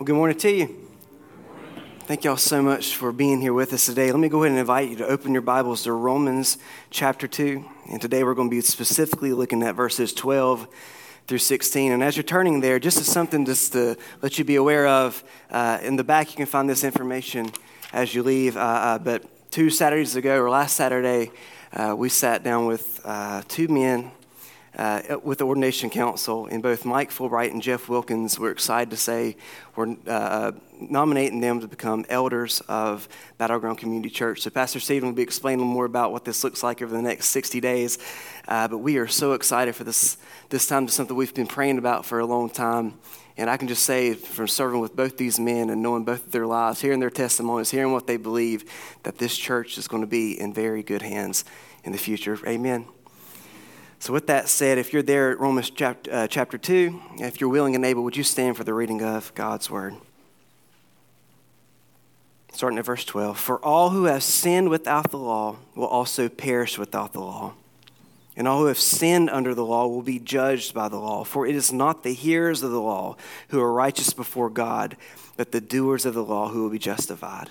Well, good morning to you. Thank y'all so much for being here with us today. Let me go ahead and invite you to open your Bibles to Romans chapter 2. And today we're going to be specifically looking at verses 12 through 16. And as you're turning there, just as something just to let you be aware of, uh, in the back you can find this information as you leave. Uh, uh, but two Saturdays ago, or last Saturday, uh, we sat down with uh, two men uh, with the Ordination Council, and both Mike Fulbright and Jeff Wilkins were excited to say we're uh, nominating them to become elders of Battleground Community Church. So, Pastor Stephen will be explaining more about what this looks like over the next 60 days. Uh, but we are so excited for this, this time. It's something we've been praying about for a long time. And I can just say, from serving with both these men and knowing both of their lives, hearing their testimonies, hearing what they believe, that this church is going to be in very good hands in the future. Amen. So, with that said, if you're there at Romans chapter, uh, chapter 2, if you're willing and able, would you stand for the reading of God's word? Starting at verse 12 For all who have sinned without the law will also perish without the law. And all who have sinned under the law will be judged by the law. For it is not the hearers of the law who are righteous before God, but the doers of the law who will be justified.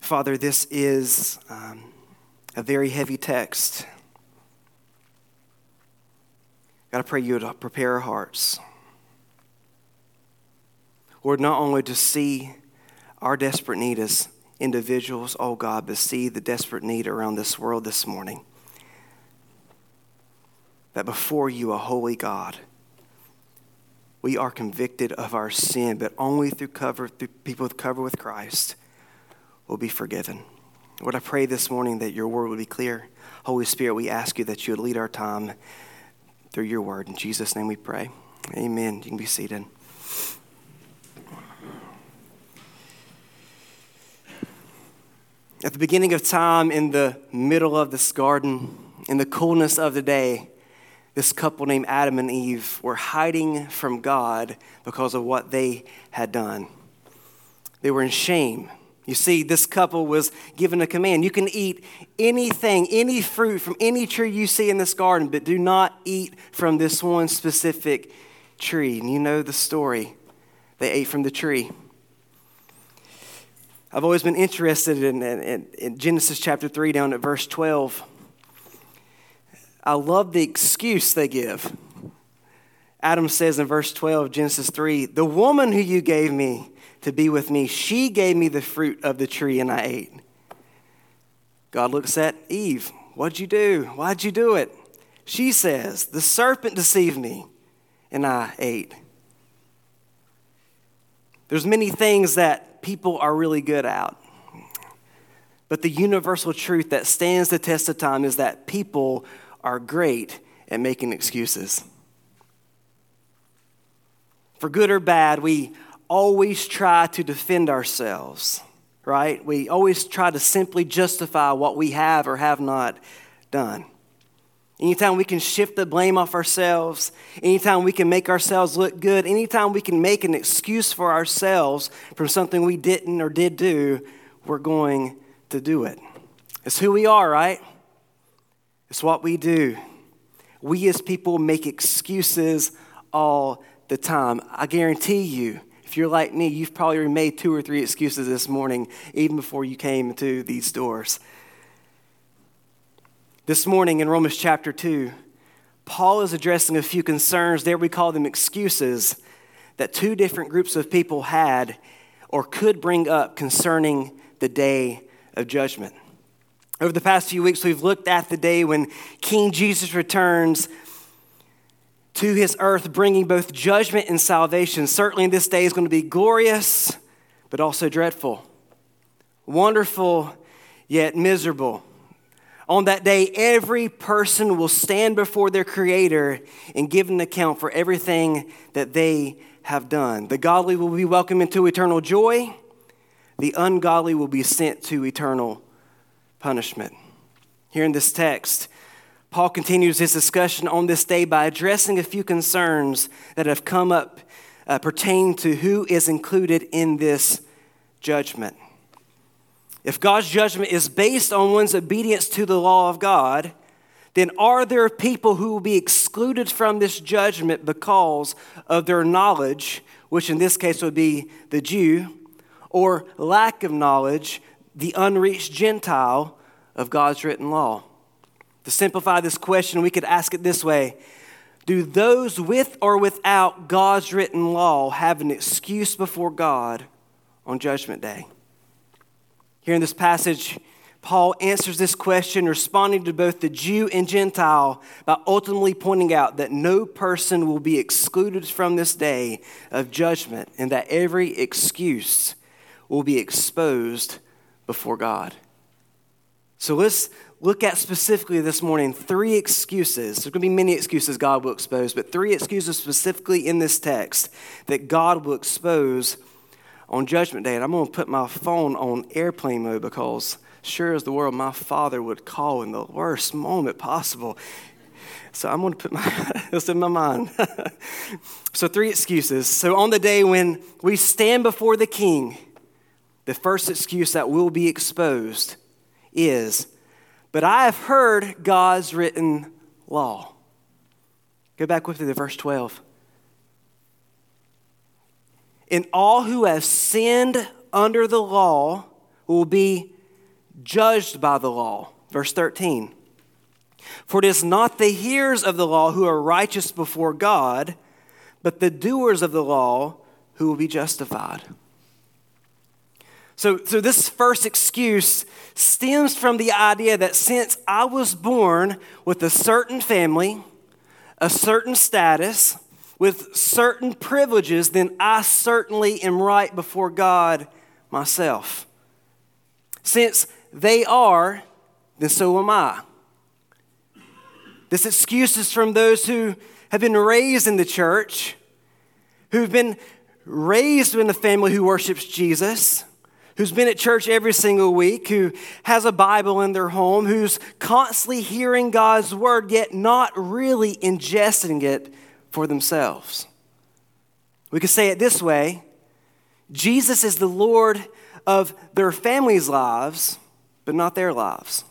Father, this is um, a very heavy text. God, I pray you to prepare our hearts. Lord, not only to see our desperate need as individuals, oh God, but see the desperate need around this world this morning. That before you, a holy God, we are convicted of our sin, but only through cover through people covered with Christ will be forgiven. Lord, I pray this morning that your word will be clear. Holy Spirit, we ask you that you would lead our time through your word. In Jesus' name we pray. Amen. You can be seated. At the beginning of time, in the middle of this garden, in the coolness of the day, this couple named Adam and Eve were hiding from God because of what they had done. They were in shame. You see, this couple was given a command. You can eat anything, any fruit from any tree you see in this garden, but do not eat from this one specific tree. And you know the story. They ate from the tree. I've always been interested in, in, in Genesis chapter 3 down at verse 12. I love the excuse they give. Adam says in verse 12, Genesis 3, The woman who you gave me to be with me. She gave me the fruit of the tree and I ate. God looks at Eve. What'd you do? Why'd you do it? She says, The serpent deceived me and I ate. There's many things that people are really good at. But the universal truth that stands the test of time is that people are great at making excuses. For good or bad, we always try to defend ourselves, right? We always try to simply justify what we have or have not done. Anytime we can shift the blame off ourselves, anytime we can make ourselves look good, anytime we can make an excuse for ourselves from something we didn't or did do, we're going to do it. It's who we are, right? It's what we do. We as people make excuses all the time. I guarantee you, you're like me, you've probably made two or three excuses this morning, even before you came to these doors. This morning in Romans chapter 2, Paul is addressing a few concerns. There we call them excuses that two different groups of people had or could bring up concerning the day of judgment. Over the past few weeks, we've looked at the day when King Jesus returns to his earth, bringing both judgment and salvation. Certainly, this day is going to be glorious, but also dreadful, wonderful, yet miserable. On that day, every person will stand before their Creator and give an account for everything that they have done. The godly will be welcomed into eternal joy, the ungodly will be sent to eternal punishment. Here in this text, Paul continues his discussion on this day by addressing a few concerns that have come up uh, pertaining to who is included in this judgment. If God's judgment is based on one's obedience to the law of God, then are there people who will be excluded from this judgment because of their knowledge, which in this case would be the Jew, or lack of knowledge, the unreached Gentile of God's written law? To simplify this question, we could ask it this way Do those with or without God's written law have an excuse before God on Judgment Day? Here in this passage, Paul answers this question, responding to both the Jew and Gentile by ultimately pointing out that no person will be excluded from this day of judgment and that every excuse will be exposed before God. So let's look at specifically this morning three excuses. There's going to be many excuses God will expose, but three excuses specifically in this text that God will expose on Judgment Day. And I'm going to put my phone on airplane mode because, sure as the world, my father would call in the worst moment possible. So I'm going to put my this in my mind. so three excuses. So on the day when we stand before the King, the first excuse that will be exposed is but I have heard God's written law. Go back with me to verse 12. And all who have sinned under the law will be judged by the law. Verse 13. For it is not the hearers of the law who are righteous before God, but the doers of the law who will be justified. So, so this first excuse stems from the idea that since I was born with a certain family, a certain status, with certain privileges, then I certainly am right before God myself. Since they are, then so am I. This excuse is from those who have been raised in the church, who've been raised in a family who worships Jesus who's been at church every single week, who has a Bible in their home, who's constantly hearing God's word, yet not really ingesting it for themselves. We could say it this way Jesus is the Lord of their families' lives, but not their lives.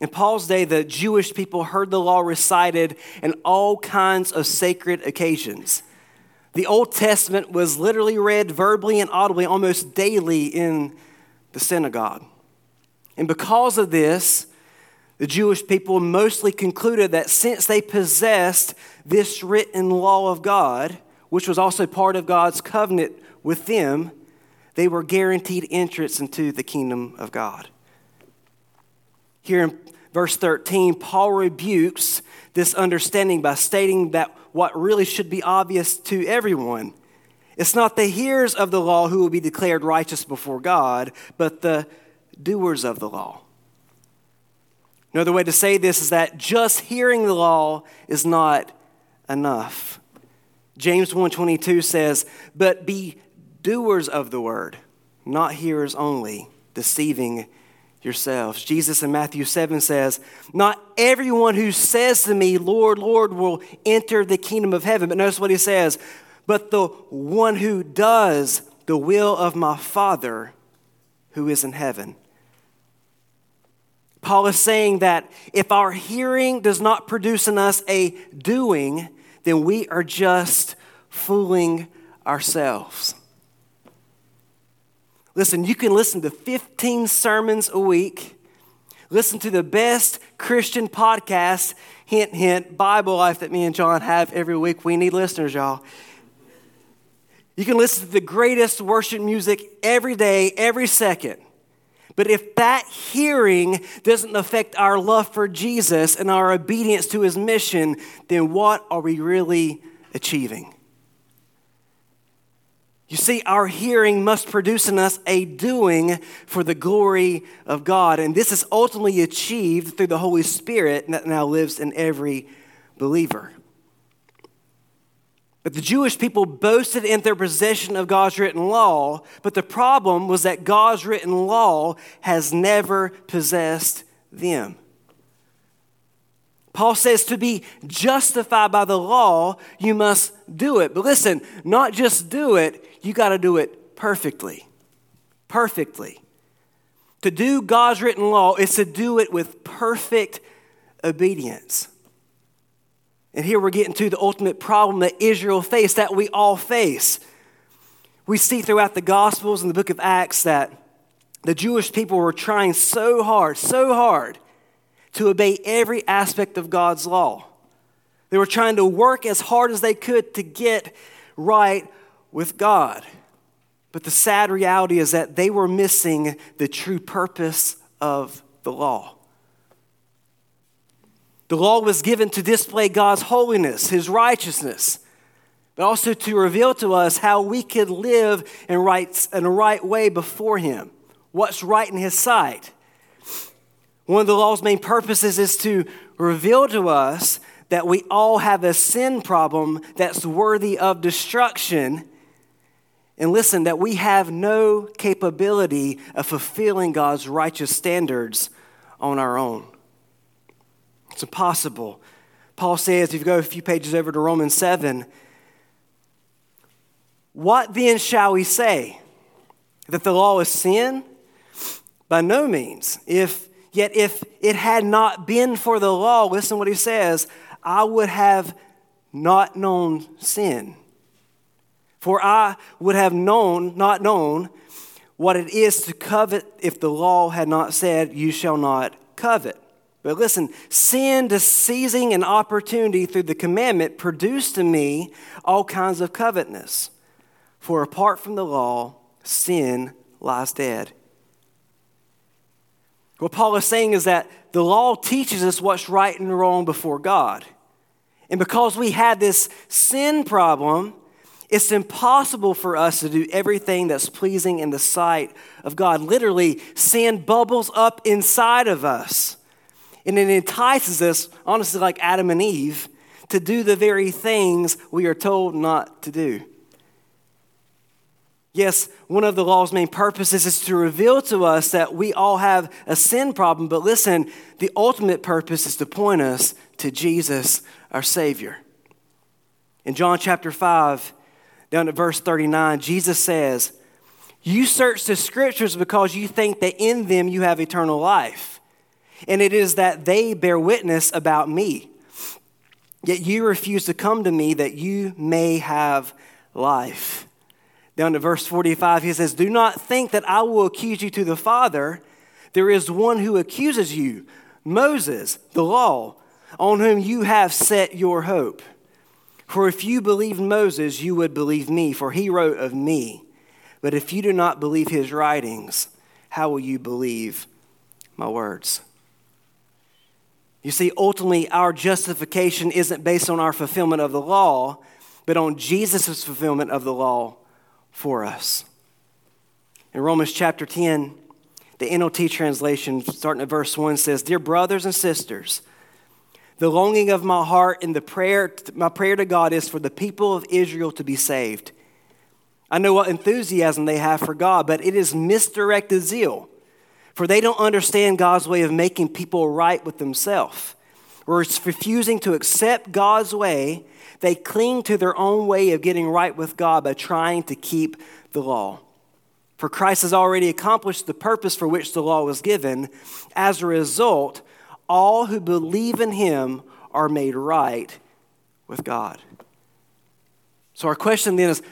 In Paul's day, the Jewish people heard the law recited in all kinds of sacred occasions. The Old Testament was literally read verbally and audibly almost daily in the synagogue. And because of this, the Jewish people mostly concluded that since they possessed this written law of God, which was also part of God's covenant with them, they were guaranteed entrance into the kingdom of God. Here in verse 13, Paul rebukes this understanding by stating that what really should be obvious to everyone. It's not the hearers of the law who will be declared righteous before God, but the doers of the law. Another way to say this is that just hearing the law is not enough. James 1:22 says, "But be doers of the word, not hearers only, deceiving yourselves. Jesus in Matthew 7 says, Not everyone who says to me, Lord, Lord, will enter the kingdom of heaven. But notice what he says, but the one who does the will of my Father who is in heaven. Paul is saying that if our hearing does not produce in us a doing, then we are just fooling ourselves. Listen, you can listen to 15 sermons a week, listen to the best Christian podcast, hint, hint, Bible Life that me and John have every week. We need listeners, y'all. You can listen to the greatest worship music every day, every second. But if that hearing doesn't affect our love for Jesus and our obedience to his mission, then what are we really achieving? You see, our hearing must produce in us a doing for the glory of God. And this is ultimately achieved through the Holy Spirit that now lives in every believer. But the Jewish people boasted in their possession of God's written law, but the problem was that God's written law has never possessed them. Paul says to be justified by the law, you must do it. But listen, not just do it, you got to do it perfectly. Perfectly. To do God's written law is to do it with perfect obedience. And here we're getting to the ultimate problem that Israel faced, that we all face. We see throughout the Gospels and the book of Acts that the Jewish people were trying so hard, so hard to obey every aspect of God's law. They were trying to work as hard as they could to get right with God. But the sad reality is that they were missing the true purpose of the law. The law was given to display God's holiness, His righteousness, but also to reveal to us how we could live in, right, in a right way before Him, what's right in His sight. One of the law's main purposes is to reveal to us that we all have a sin problem that's worthy of destruction. And listen, that we have no capability of fulfilling God's righteous standards on our own. It's impossible. Paul says, if you go a few pages over to Romans 7, what then shall we say? That the law is sin? By no means. If yet if it had not been for the law, listen what he says, I would have not known sin. For I would have known, not known, what it is to covet if the law had not said, You shall not covet. But listen, sin, to seizing an opportunity through the commandment, produced in me all kinds of covetousness. For apart from the law, sin lies dead. What Paul is saying is that the law teaches us what's right and wrong before God. And because we had this sin problem, it's impossible for us to do everything that's pleasing in the sight of God. Literally, sin bubbles up inside of us. And it entices us, honestly, like Adam and Eve, to do the very things we are told not to do. Yes, one of the law's main purposes is to reveal to us that we all have a sin problem, but listen, the ultimate purpose is to point us to Jesus, our Savior. In John chapter 5, down at verse 39, Jesus says, You search the scriptures because you think that in them you have eternal life and it is that they bear witness about me. Yet you refuse to come to me that you may have life. Down to verse 45, he says, Do not think that I will accuse you to the Father. There is one who accuses you, Moses, the law, on whom you have set your hope. For if you believed Moses, you would believe me, for he wrote of me. But if you do not believe his writings, how will you believe my words? You see, ultimately, our justification isn't based on our fulfillment of the law, but on Jesus' fulfillment of the law for us. In Romans chapter 10, the NLT translation, starting at verse 1, says, Dear brothers and sisters, the longing of my heart and the prayer, my prayer to God is for the people of Israel to be saved. I know what enthusiasm they have for God, but it is misdirected zeal. For they don't understand God's way of making people right with themselves. Or refusing to accept God's way, they cling to their own way of getting right with God by trying to keep the law. For Christ has already accomplished the purpose for which the law was given. As a result, all who believe in him are made right with God. So, our question then is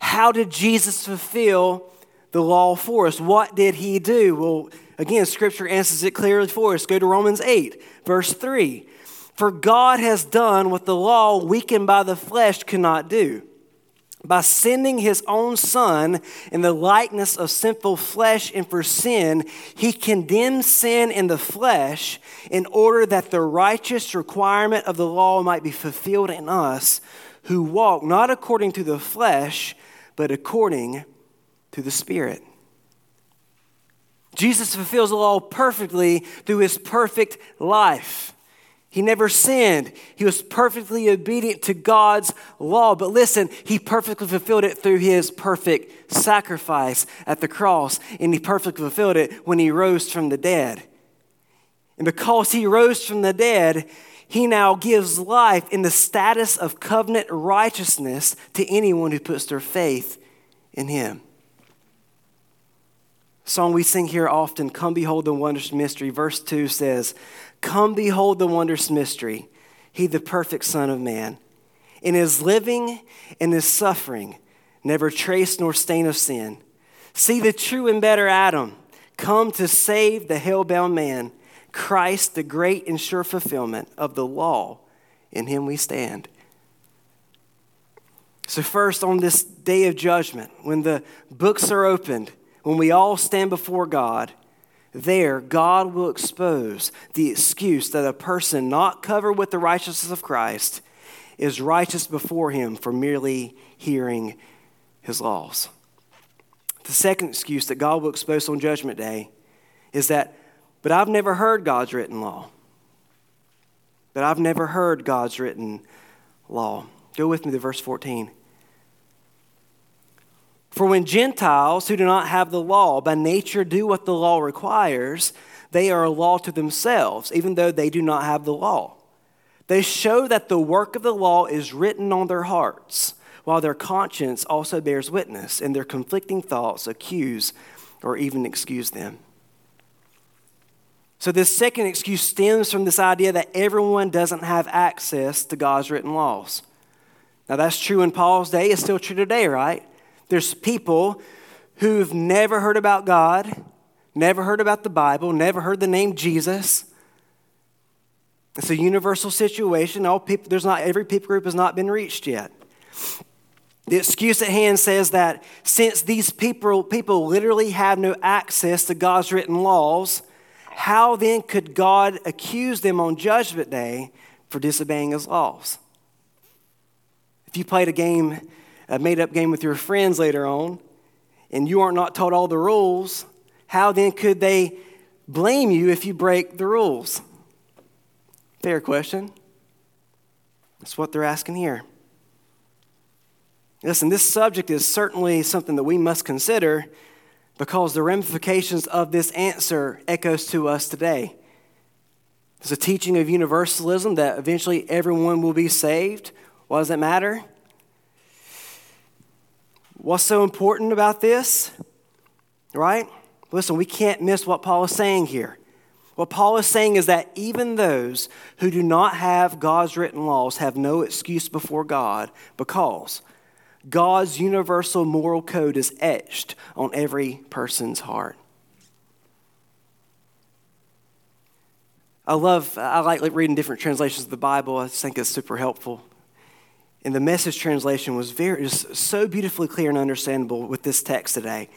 how did Jesus fulfill the law for us. What did he do? Well, again, scripture answers it clearly for us. Go to Romans 8, verse 3. For God has done what the law, weakened by the flesh, cannot do. By sending his own Son in the likeness of sinful flesh and for sin, he condemned sin in the flesh in order that the righteous requirement of the law might be fulfilled in us who walk not according to the flesh, but according to the Spirit. Jesus fulfills the law perfectly through his perfect life. He never sinned. He was perfectly obedient to God's law. But listen, he perfectly fulfilled it through his perfect sacrifice at the cross, and he perfectly fulfilled it when he rose from the dead. And because he rose from the dead, he now gives life in the status of covenant righteousness to anyone who puts their faith in him. song we sing here often, Come Behold the Wondrous Mystery, verse 2 says, Come behold the wondrous mystery, he the perfect Son of Man. In his living and his suffering, never trace nor stain of sin. See the true and better Adam come to save the hell-bound man. Christ, the great and sure fulfillment of the law, in him we stand. So, first, on this day of judgment, when the books are opened, when we all stand before God, there, God will expose the excuse that a person not covered with the righteousness of Christ is righteous before Him for merely hearing His laws. The second excuse that God will expose on Judgment Day is that, but I've never heard God's written law. But I've never heard God's written law. Go with me to verse 14. For when Gentiles who do not have the law by nature do what the law requires, they are a law to themselves, even though they do not have the law. They show that the work of the law is written on their hearts, while their conscience also bears witness, and their conflicting thoughts accuse or even excuse them. So, this second excuse stems from this idea that everyone doesn't have access to God's written laws. Now, that's true in Paul's day, it's still true today, right? There's people who've never heard about God, never heard about the Bible, never heard the name Jesus. It's a universal situation. All people, there's not every people group has not been reached yet. The excuse at hand says that since these people, people literally have no access to God's written laws, how then could God accuse them on Judgment Day for disobeying his laws? If you played a game a made up game with your friends later on, and you are not taught all the rules, how then could they blame you if you break the rules? Fair question. That's what they're asking here. Listen, this subject is certainly something that we must consider because the ramifications of this answer echoes to us today. There's a teaching of universalism that eventually everyone will be saved. Why does that matter? What's so important about this? Right? Listen, we can't miss what Paul is saying here. What Paul is saying is that even those who do not have God's written laws have no excuse before God because God's universal moral code is etched on every person's heart. I love, I like reading different translations of the Bible. I think it's super helpful. And the message translation was very, just so beautifully clear and understandable with this text today.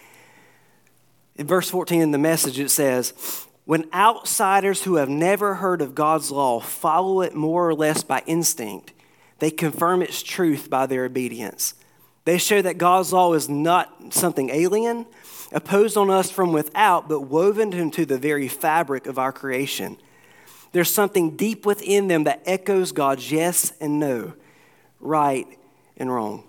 In verse 14 in the message, it says, When outsiders who have never heard of God's law follow it more or less by instinct, they confirm its truth by their obedience. They show that God's law is not something alien, opposed on us from without, but woven into the very fabric of our creation. There's something deep within them that echoes God's yes and no right and wrong.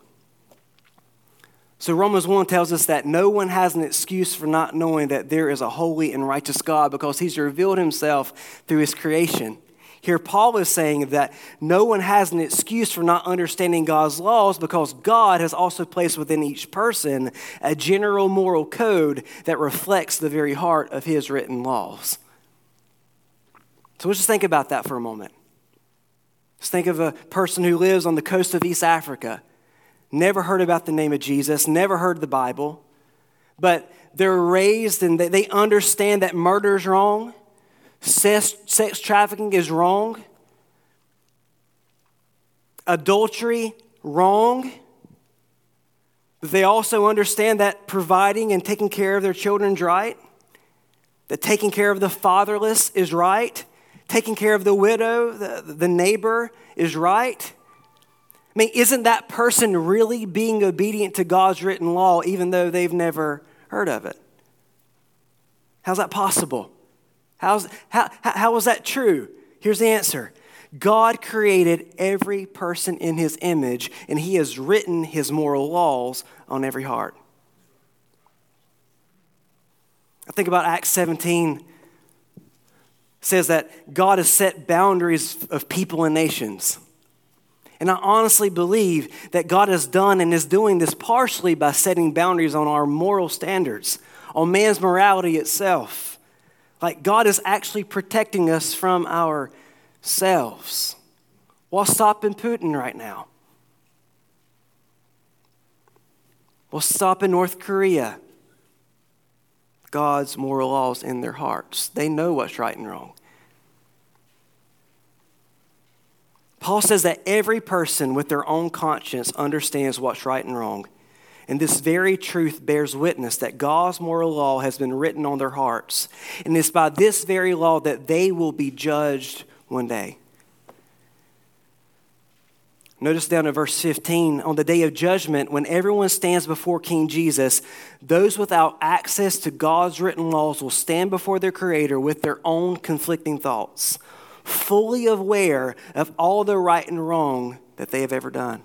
So, Romans 1 tells us that no one has an excuse for not knowing that there is a holy and righteous God because he's revealed himself through his creation. Here, Paul is saying that no one has an excuse for not understanding God's laws because God has also placed within each person a general moral code that reflects the very heart of his written laws. So, let's just think about that for a moment. Just think of a person who lives on the coast of East Africa, never heard about the name of Jesus, never heard the Bible, but they're raised and they understand that murder is wrong, sex, sex trafficking is wrong, adultery wrong. But they also understand that providing and taking care of their children is right, that taking care of the fatherless is right, taking care of the widow, the, the neighbor is right? I mean, isn't that person really being obedient to God's written law even though they've never heard of it? How's that possible? How's, how, how is that true? Here's the answer God created every person in his image, and he has written his moral laws on every heart. I think about Acts 17 says that God has set boundaries of people and nations. And I honestly believe that God has done and is doing this partially by setting boundaries on our moral standards, on man's morality itself. Like God is actually protecting us from ourselves. What's stopping Putin right now? What's stopping North Korea? God's moral laws in their hearts. They know what's right and wrong. Paul says that every person with their own conscience understands what's right and wrong. And this very truth bears witness that God's moral law has been written on their hearts. And it's by this very law that they will be judged one day. Notice down in verse 15 on the day of judgment, when everyone stands before King Jesus, those without access to God's written laws will stand before their Creator with their own conflicting thoughts, fully aware of all the right and wrong that they have ever done.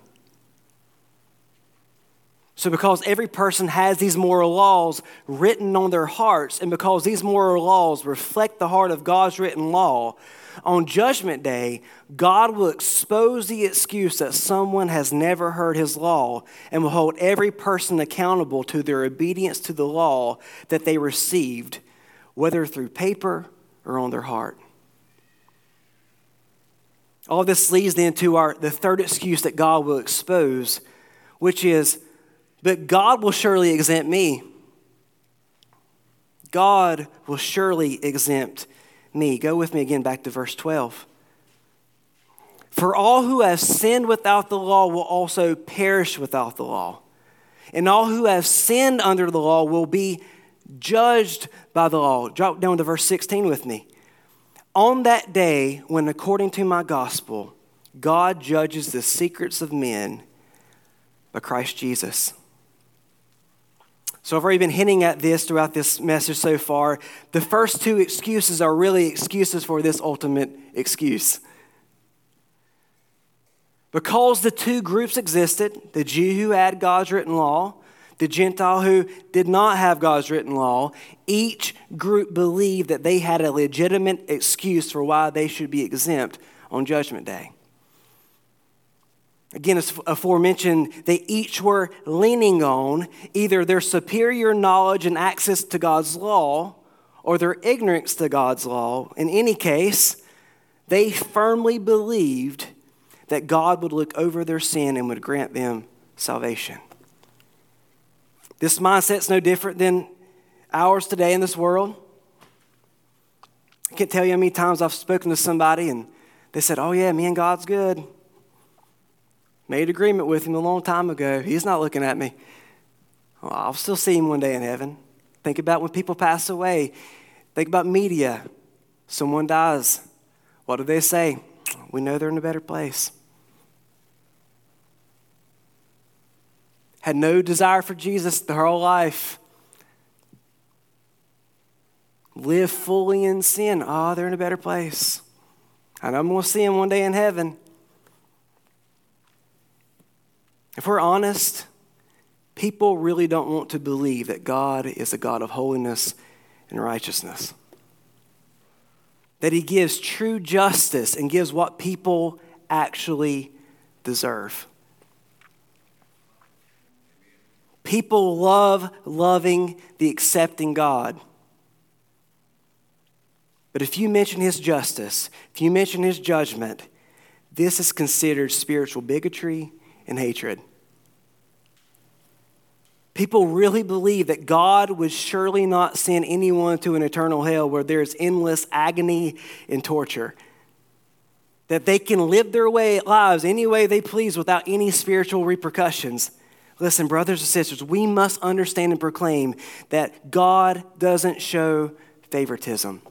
So, because every person has these moral laws written on their hearts, and because these moral laws reflect the heart of God's written law, on Judgment Day, God will expose the excuse that someone has never heard his law and will hold every person accountable to their obedience to the law that they received, whether through paper or on their heart. All this leads then to our, the third excuse that God will expose, which is, but God will surely exempt me. God will surely exempt me. Go with me again back to verse 12. For all who have sinned without the law will also perish without the law. And all who have sinned under the law will be judged by the law. Drop down to verse 16 with me. On that day, when according to my gospel, God judges the secrets of men by Christ Jesus. So I've already been hinting at this throughout this message so far. The first two excuses are really excuses for this ultimate excuse. Because the two groups existed the Jew who had God's written law, the Gentile who did not have God's written law each group believed that they had a legitimate excuse for why they should be exempt on Judgment Day. Again, as aforementioned, they each were leaning on either their superior knowledge and access to God's law or their ignorance to God's law. In any case, they firmly believed that God would look over their sin and would grant them salvation. This mindset's no different than ours today in this world. I can't tell you how many times I've spoken to somebody and they said, Oh, yeah, me and God's good. Made agreement with him a long time ago. He's not looking at me. Well, I'll still see him one day in heaven. Think about when people pass away. Think about media. Someone dies. What do they say? We know they're in a better place. Had no desire for Jesus their whole life. Live fully in sin. Oh, they're in a better place. And I'm going to see him one day in heaven. If we're honest, people really don't want to believe that God is a God of holiness and righteousness. That He gives true justice and gives what people actually deserve. People love loving the accepting God. But if you mention His justice, if you mention His judgment, this is considered spiritual bigotry and hatred. People really believe that God would surely not send anyone to an eternal hell where there's endless agony and torture. That they can live their way, lives any way they please without any spiritual repercussions. Listen, brothers and sisters, we must understand and proclaim that God doesn't show favoritism.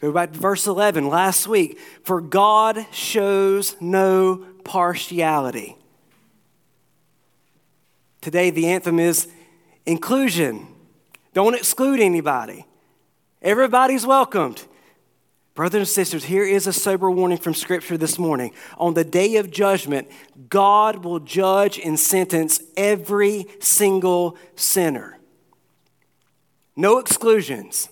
Go back to verse 11 last week. For God shows no partiality. Today, the anthem is inclusion. Don't exclude anybody. Everybody's welcomed. Brothers and sisters, here is a sober warning from Scripture this morning. On the day of judgment, God will judge and sentence every single sinner. No exclusions.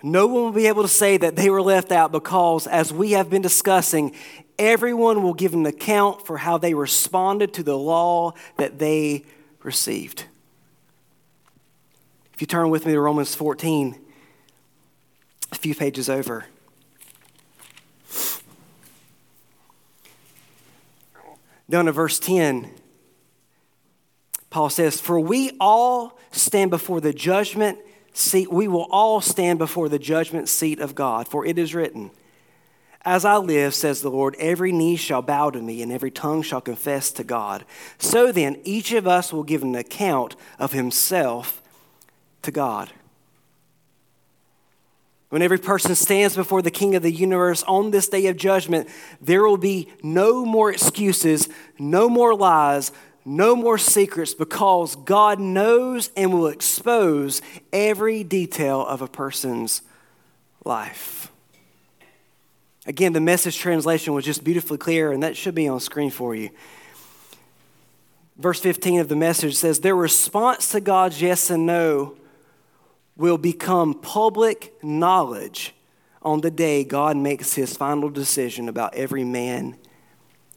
No one will be able to say that they were left out because, as we have been discussing, everyone will give an account for how they responded to the law that they received. If you turn with me to Romans 14, a few pages over. Down to verse 10, Paul says, For we all stand before the judgment seat, we will all stand before the judgment seat of God, for it is written, As I live, says the Lord, every knee shall bow to me, and every tongue shall confess to God. So then, each of us will give an account of himself to God. When every person stands before the King of the universe on this day of judgment, there will be no more excuses, no more lies, no more secrets because God knows and will expose every detail of a person's life. Again, the message translation was just beautifully clear, and that should be on screen for you. Verse 15 of the message says, Their response to God's yes and no will become public knowledge on the day God makes his final decision about every man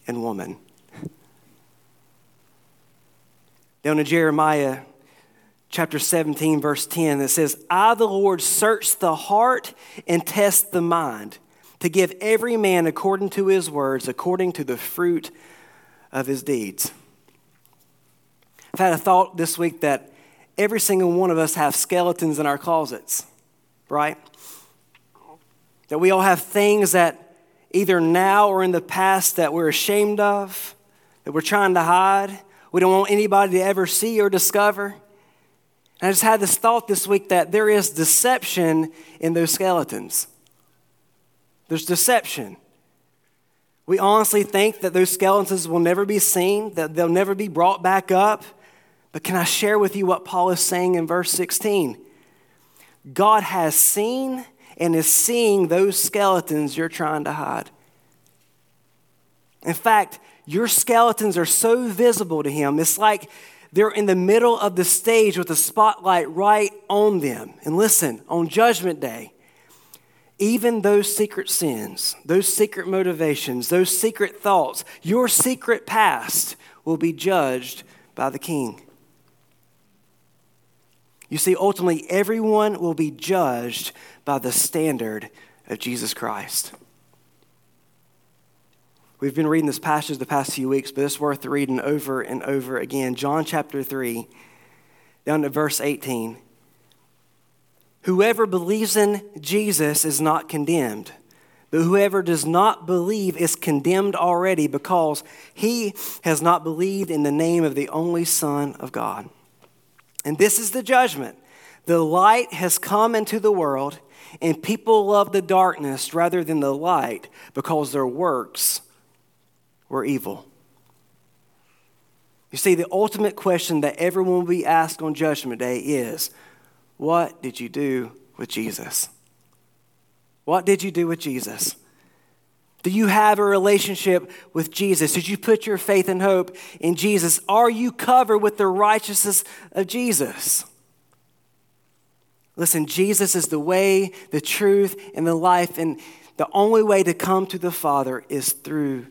and woman. Down in Jeremiah chapter 17, verse 10, it says, I, the Lord, search the heart and test the mind to give every man according to his words, according to the fruit of his deeds. I've had a thought this week that every single one of us have skeletons in our closets, right? That we all have things that either now or in the past that we're ashamed of, that we're trying to hide, we don't want anybody to ever see or discover. And I just had this thought this week that there is deception in those skeletons. There's deception. We honestly think that those skeletons will never be seen, that they'll never be brought back up. But can I share with you what Paul is saying in verse 16? God has seen and is seeing those skeletons you're trying to hide. In fact, your skeletons are so visible to him. It's like they're in the middle of the stage with the spotlight right on them. And listen, on Judgment Day, even those secret sins, those secret motivations, those secret thoughts, your secret past will be judged by the King. You see, ultimately, everyone will be judged by the standard of Jesus Christ. We've been reading this passage the past few weeks, but it's worth reading over and over again. John chapter 3, down to verse 18. Whoever believes in Jesus is not condemned, but whoever does not believe is condemned already because he has not believed in the name of the only Son of God. And this is the judgment. The light has come into the world, and people love the darkness rather than the light because their works were evil. You see, the ultimate question that everyone will be asked on Judgment Day is What did you do with Jesus? What did you do with Jesus? Do you have a relationship with Jesus? Did you put your faith and hope in Jesus? Are you covered with the righteousness of Jesus? Listen, Jesus is the way, the truth, and the life, and the only way to come to the Father is through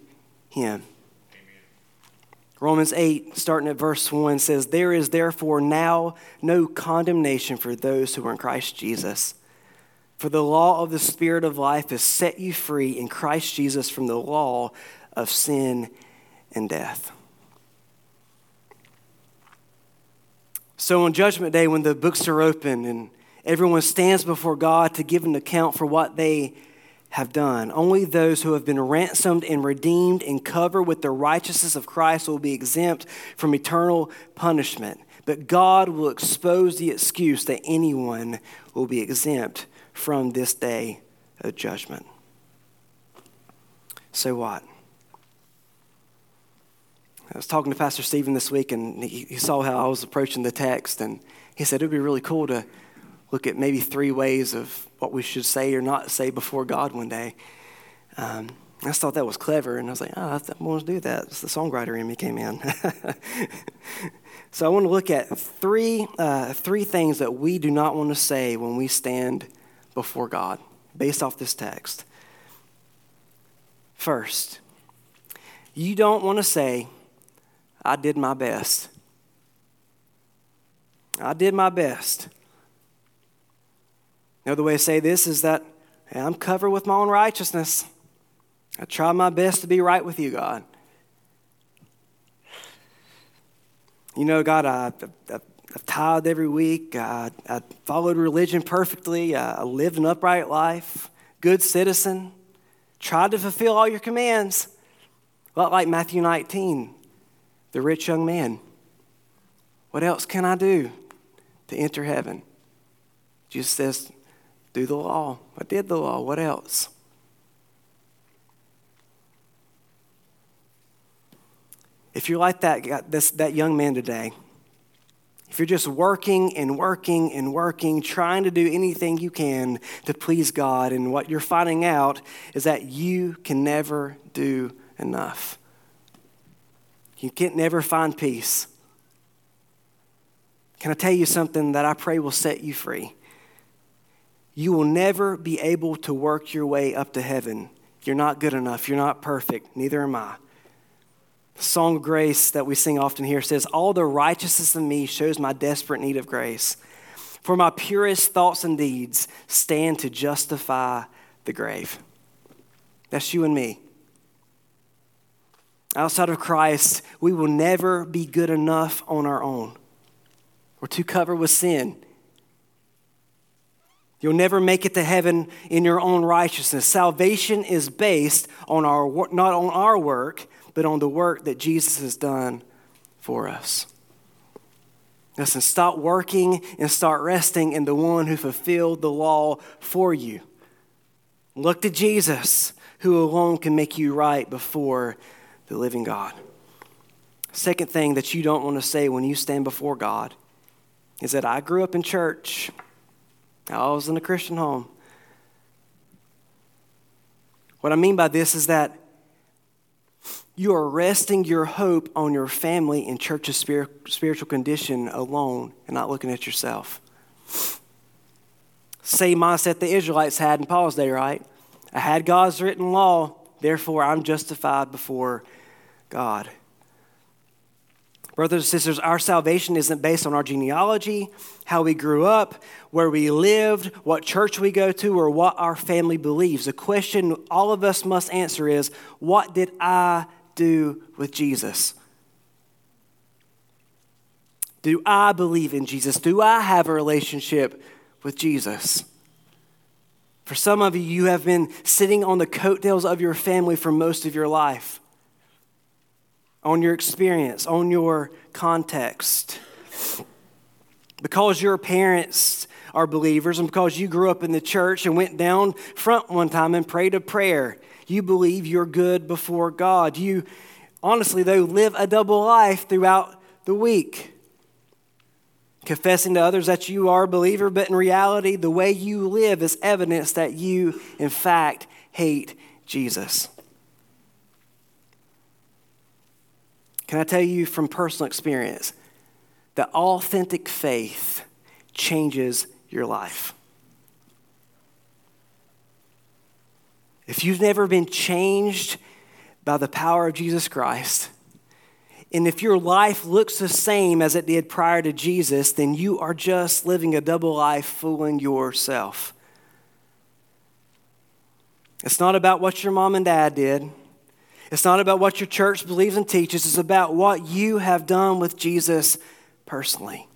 Him. Romans 8, starting at verse 1, says, There is therefore now no condemnation for those who are in Christ Jesus. For the law of the Spirit of life has set you free in Christ Jesus from the law of sin and death. So on Judgment Day, when the books are open and everyone stands before God to give an account for what they have done, only those who have been ransomed and redeemed and covered with the righteousness of Christ will be exempt from eternal punishment. But God will expose the excuse that anyone will be exempt from this day of judgment. So what? I was talking to Pastor Stephen this week, and he, saw how I was approaching the text, and he said it would be really cool to look at maybe three ways of what we should say or not say before God one day. Um, I just thought that was clever, and I was like, oh, I want to do that. It's the songwriter in me came in. so I want to look at three, uh, three things that we do not want to say when we stand before God, based off this text. First, you don't want to say, I did my best. I did my best. Another way to say this is that hey, I'm covered with my own righteousness. I try my best to be right with you, God. You know, God, I, I, I've tithed every week. I, I followed religion perfectly. I lived an upright life, good citizen, tried to fulfill all your commands. A lot like Matthew 19, the rich young man. What else can I do to enter heaven? Jesus says, Do the law. I did the law. What else? If you're like that, this, that young man today, if you're just working and working and working, trying to do anything you can to please God, and what you're finding out is that you can never do enough. You can never find peace. Can I tell you something that I pray will set you free? You will never be able to work your way up to heaven. You're not good enough. You're not perfect. Neither am I. The song grace that we sing often here says, All the righteousness in me shows my desperate need of grace. For my purest thoughts and deeds stand to justify the grave. That's you and me. Outside of Christ, we will never be good enough on our own. We're too covered with sin. You'll never make it to heaven in your own righteousness. Salvation is based on our not on our work, but on the work that Jesus has done for us. Listen, stop working and start resting in the one who fulfilled the law for you. Look to Jesus, who alone can make you right before the living God. Second thing that you don't want to say when you stand before God is that I grew up in church, I was in a Christian home. What I mean by this is that you are resting your hope on your family and church's spiritual condition alone and not looking at yourself. Same mindset the Israelites had in Paul's day, right? I had God's written law, therefore I'm justified before God. Brothers and sisters, our salvation isn't based on our genealogy, how we grew up, where we lived, what church we go to, or what our family believes. The question all of us must answer is what did I do with Jesus? Do I believe in Jesus? Do I have a relationship with Jesus? For some of you, you have been sitting on the coattails of your family for most of your life, on your experience, on your context. Because your parents are believers and because you grew up in the church and went down front one time and prayed a prayer, you believe you're good before God. You, honestly, though, live a double life throughout the week. Confessing to others that you are a believer, but in reality, the way you live is evidence that you, in fact, hate Jesus. Can I tell you from personal experience that authentic faith changes your life? If you've never been changed by the power of Jesus Christ, and if your life looks the same as it did prior to Jesus, then you are just living a double life fooling yourself. It's not about what your mom and dad did. It's not about what your church believes and teaches. It's about what you have done with Jesus personally.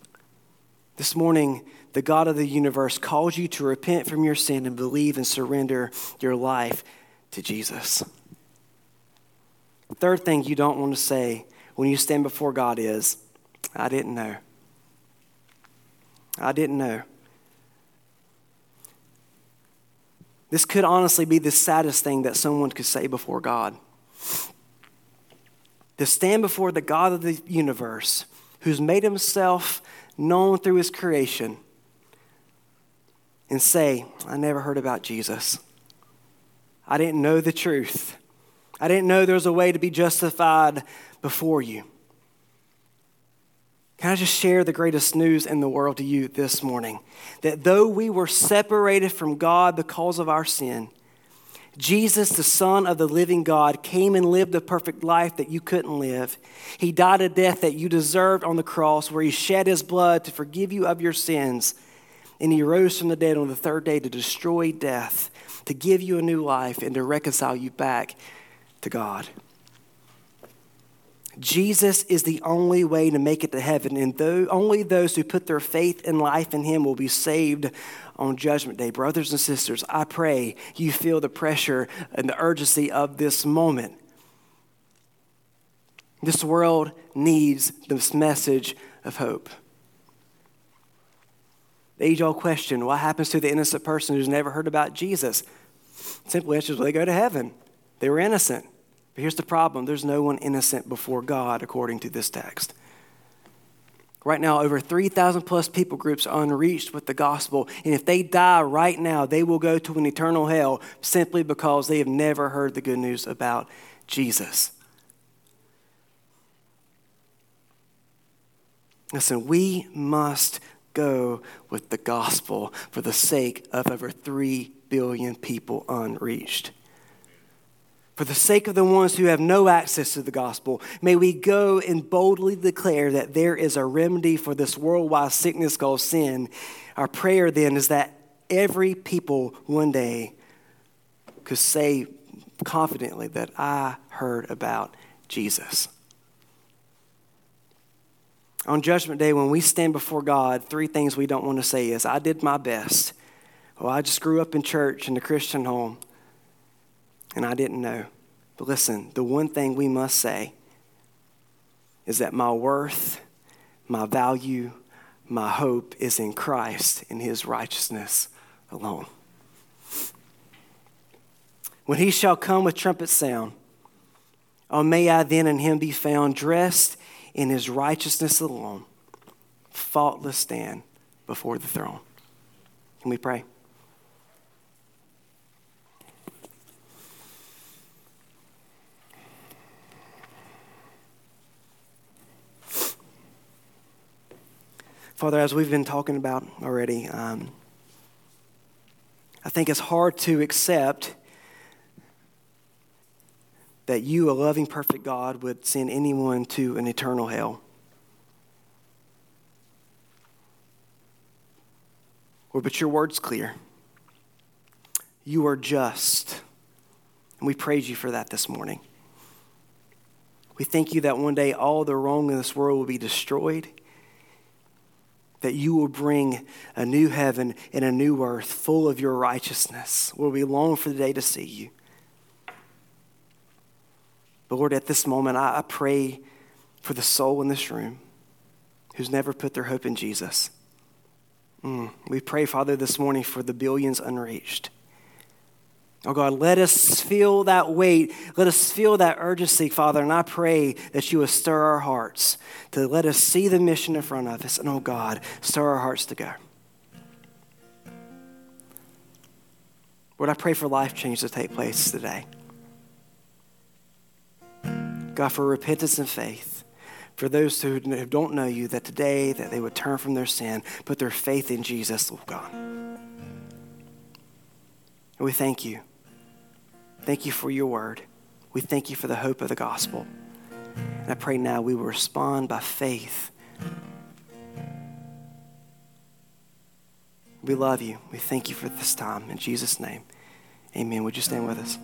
This morning, the God of the universe calls you to repent from your sin and believe and surrender your life to Jesus. third thing you don't want to say when you stand before God is, I didn't know. I didn't know. This could honestly be the saddest thing that someone could say before God. To stand before the God of the universe, who's made himself known through his creation, and say, I never heard about Jesus. I didn't know the truth. I didn't know there was a way to be justified before you. Can I just share the greatest news in the world to you this morning? That though we were separated from God because of our sin, Jesus, the Son of the living God, came and lived the perfect life that you couldn't live. He died a death that you deserved on the cross, where He shed His blood to forgive you of your sins. And He rose from the dead on the third day to destroy death, to give you a new life, and to reconcile you back to God. Jesus is the only way to make it to heaven, and though, only those who put their faith and life in Him will be saved on Judgment Day. Brothers and sisters, I pray you feel the pressure and the urgency of this moment. This world needs this message of hope. The age old question what happens to the innocent person who's never heard about Jesus? Simply answers, well, they go to heaven. They were innocent. But here's the problem there's no one innocent before God, according to this text. Right now, over 3,000 plus people groups are unreached with the gospel. And if they die right now, they will go to an eternal hell simply because they have never heard the good news about Jesus. Listen, we must go with the gospel for the sake of over 3 billion people unreached. For the sake of the ones who have no access to the gospel, may we go and boldly declare that there is a remedy for this worldwide sickness called sin. Our prayer then is that every people one day could say confidently that I heard about Jesus. On Judgment Day, when we stand before God, three things we don't want to say is, I did my best. Well, I just grew up in church in a Christian home and I didn't know. But listen, the one thing we must say is that my worth, my value, my hope is in Christ in his righteousness alone. When he shall come with trumpet sound, oh, may I then in him be found dressed in his righteousness alone, faultless stand before the throne. Can we pray? Father, as we've been talking about already, um, I think it's hard to accept that you, a loving, perfect God, would send anyone to an eternal hell. Or, but your word's clear. You are just. And we praise you for that this morning. We thank you that one day all the wrong in this world will be destroyed that you will bring a new heaven and a new earth full of your righteousness, where we long for the day to see you. But Lord, at this moment, I, pray for the soul in this room who's never put their hope in Jesus. Mm. We pray, Father, this morning for the billions unreached. Oh God, let us feel that weight. Let us feel that urgency, Father. And I pray that you will stir our hearts to let us see the mission in front of us. And oh God, stir our hearts to go. Lord, I pray for life change to take place today. God, for repentance and faith. For those who don't know you, that today that they would turn from their sin, put their faith in Jesus, oh God. And we thank you. Thank you for your word. We thank you for the hope of the gospel. And I pray now we will respond by faith. We love you. We thank you for this time. In Jesus' name, amen. Would you stand with us?